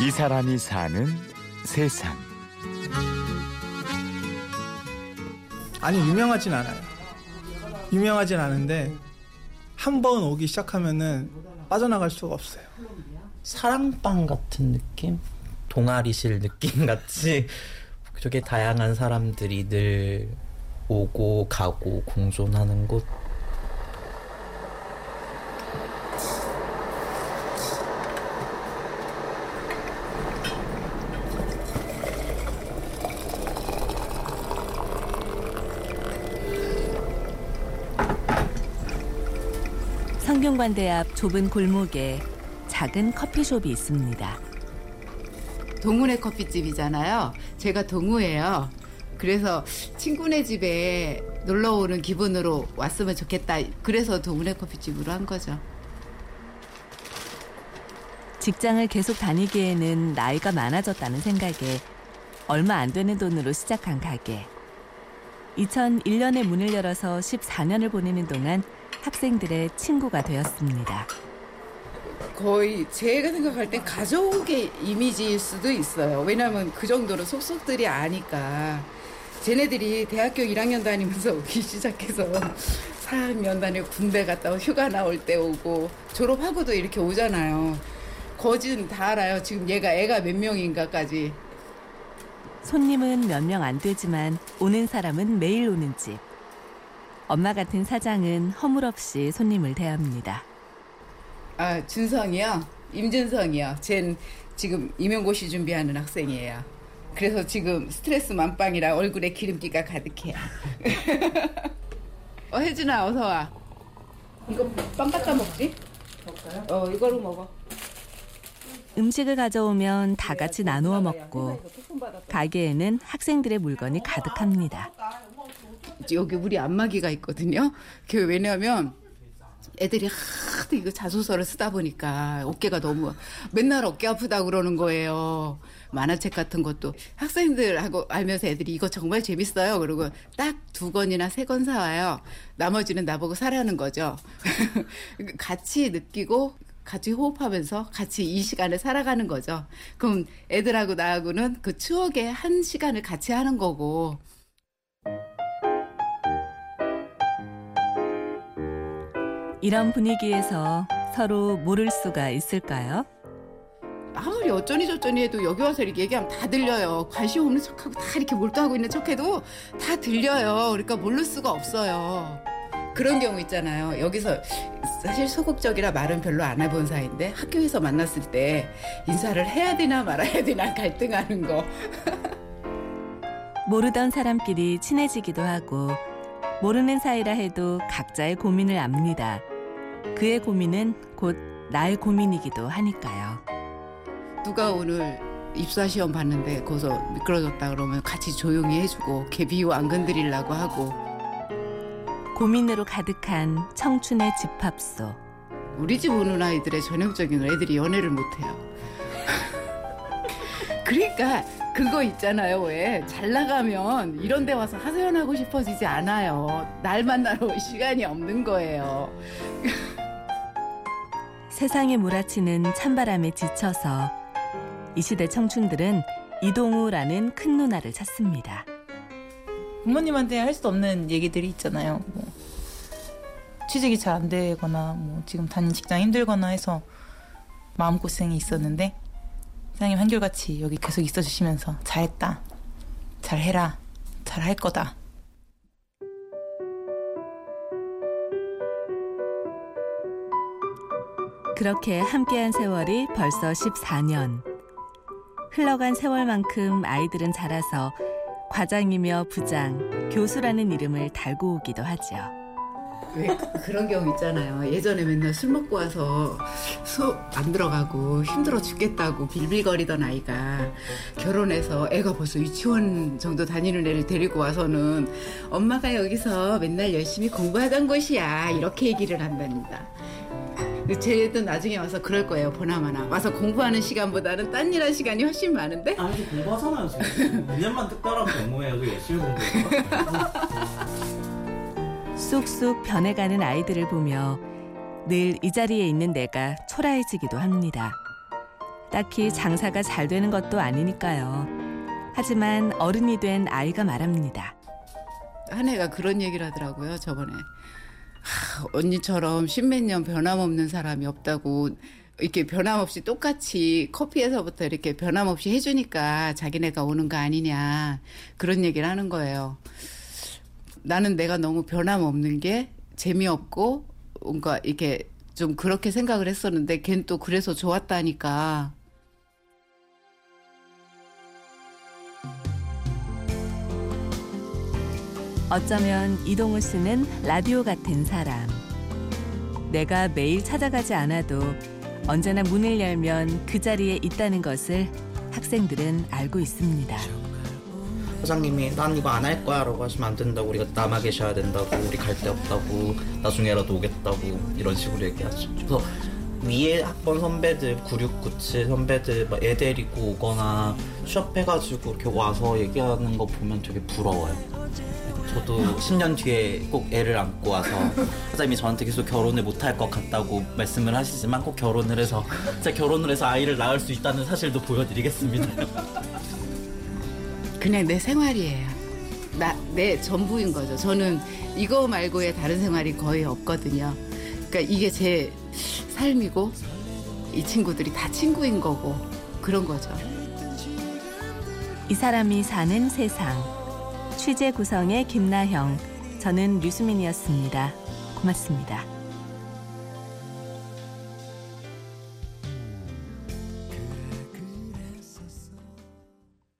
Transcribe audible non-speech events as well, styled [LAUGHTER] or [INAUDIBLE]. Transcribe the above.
이 사람이 사는 세상. 아니 유명하진 않아요. 유명하진 않은데 한 번 오기 시작하면은 빠져나갈 수가 없어요. 사랑방 같은 느낌? 동아리실 느낌 같이 되게 다양한 사람들이 늘 오고 가고 공존하는 곳. 성균관대 앞 좁은 골목에 작은 커피숍이 있습니다. 동훈의 커피집이잖아요. 제가 동우예요. 그래서 친구네 집에 놀러 오는 기분으로 왔으면 좋겠다. 그래서 동훈의 커피집으로 한 거죠. 직장을 계속 다니기에는 나이가 많아졌다는 생각에 얼마 안 되는 돈으로 시작한 가게. 2001년에 문을 열어서 14년을 보내는 동안 학생들의 친구가 되었습니다. 거의 제가 생각할 땐 가족의 이미지일 수도 있어요. 왜냐하면 그 정도는 속속들이 아니까. 쟤네들이 대학교 1학년 다니면서 오기 [LAUGHS] 시작해서 4학년 다니고 군대 갔다 오고 휴가 나올 때 오고 졸업하고도 이렇게 오잖아요. 거진 다 알아요. 지금 얘가 애가 몇 명인가까지. 손님은 몇 명 안 되지만 오는 사람은 매일 오는 집. 엄마 같은 사장은 허물없이 손님을 대합니다. 아, 준성이요? 임준성이요. 쟨 지금 임용고시 준비하는 학생이에요. 그래서 지금 스트레스 만빵이라 얼굴에 기름기가 가득해요. [LAUGHS] 어, 혜진아, 어서 와. 이거 빵 갖다 먹지? 먹까요? 어, 이거로 먹어. 음식을 가져오면 다 같이 나누어 먹고 가게에는 학생들의 물건이 가득합니다. 여기 우리 안마기가 있거든요. 그 왜냐하면 애들이 하도 이거 자소서를 쓰다 보니까 어깨가 너무 맨날 어깨 아프다 그러는 거예요. 만화책 같은 것도 학생들하고 알면서 애들이 이거 정말 재밌어요. 그리고 딱 두 권이나 세 권 사와요. 나머지는 나보고 사라는 거죠. [LAUGHS] 같이 느끼고 같이 호흡하면서 같이 이 시간을 살아가는 거죠. 그럼 애들하고 나하고는 그 추억의 한 시간을 같이 하는 거고. 이런 분위기에서 서로 모를 수가 있을까요? 아무리 어쩌니 저쩌니 해도 여기 와서 이렇게 얘기하면 다 들려요. 관심 없는 척하고 다 이렇게 몰두하고 있는 척해도 다 들려요. 그러니까 모를 수가 없어요. 그런 경우 있잖아요. 여기서 사실 소극적이라 말은 별로 안 해본 사이인데 학교에서 만났을 때 인사를 해야 되나 말아야 되나 [LAUGHS] 갈등하는 거. [LAUGHS] 모르던 사람끼리 친해지기도 하고 모르는 사이라 해도 각자의 고민을 압니다. 그의 고민은 곧 나의 고민이기도 하니까요. 누가 오늘 입사 시험 봤는데 거기서 미끄러졌다 그러면 같이 조용히 해주고 걔 비유 안 건드리려고 하고 고민으로 가득한 청춘의 집합소. 우리 집 오는 아이들의 전형적인 애들이 연애를 못해요. [LAUGHS] 그러니까 그거 있잖아요. 왜 잘 나가면 이런 데 와서 하소연하고 싶어지지 않아요. 날 만나러 올 시간이 없는 거예요. [LAUGHS] 세상에 몰아치는 찬바람에 지쳐서 이 시대 청춘들은 이동우라는 큰 누나를 찾습니다. 부모님한테 할 수 없는 얘기들이 있잖아요. 뭐 취직이 잘 안 되거나 뭐 지금 다니는 직장 힘들거나 해서 마음고생이 있었는데 사장님 한결같이 여기 계속 있어 주시면서 잘했다, 잘해라, 잘할 거다. 그렇게 함께한 세월이 벌써 14년. 흘러간 세월만큼 아이들은 자라서 과장이며 부장, 교수라는 이름을 달고 오기도 하죠. 왜 그런 경우 있잖아요. 예전에 맨날 술 먹고 와서 수업 안 들어가고 힘들어 죽겠다고 빌빌거리던 아이가 결혼해서 애가 벌써 유치원 정도 다니는 애를 데리고 와서는 엄마가 여기서 맨날 열심히 공부하던 곳이야. 이렇게 얘기를 한답니다. 쟤도 나중에 와서 그럴 거예요 보나마나. 와서 공부하는 시간보다는 딴 일할 시간이 훨씬 많은데? 아니 공부하잖아요 지금. 2년만 특별한 경무해도 열심히 공부해요 쑥쑥 변해가는 아이들을 보며 늘 이 자리에 있는 내가 초라해지기도 합니다. 딱히 장사가 잘 되는 것도 아니니까요. 하지만 어른이 된 아이가 말합니다. 한 애가 그런 얘기를 하더라고요, 저번에. 하, 언니처럼 십몇 년 변함없는 사람이 없다고 이렇게 변함없이 똑같이 커피에서부터 이렇게 변함없이 해주니까 자기네가 오는 거 아니냐 그런 얘기를 하는 거예요. 나는 내가 너무 변함없는 게 재미없고 뭔가 이렇게 좀 그렇게 생각을 했었는데 걘 또 그래서 좋았다니까 어쩌면 이동우 씨는 라디오 같은 사람. 내가 매일 찾아가지 않아도 언제나 문을 열면 그 자리에 있다는 것을 학생들은 알고 있습니다. 사장님이 난 이거 안 할 거야 라고 하시면 안 된다고 우리가 남아 계셔야 된다고 우리 갈 데 없다고 나중에라도 오겠다고 이런 식으로 얘기하죠. 그래서 위에 학번 선배들 9697 선배들 막애 데리고 오거나 취업해가지고 이렇게 와서 얘기하는 거 보면 되게 부러워요. 저도 10년 뒤에 꼭 애를 안고 와서 사장님이 저한테 계속 결혼을 못할 것 같다고 말씀을 하시지만 꼭 결혼을 해서 진짜 결혼을 해서 아이를 낳을 수 있다는 사실도 보여드리겠습니다. 그냥 내 생활이에요. 나, 내 전부인 거죠. 저는 이거 말고의 다른 생활이 거의 없거든요. 그러니까 이게 제 삶이고 이 친구들이 다 친구인 거고 그런 거죠. 이 사람이 사는 세상. 취재 구성의 김나형. 저는 류수민이었습니다. 고맙습니다.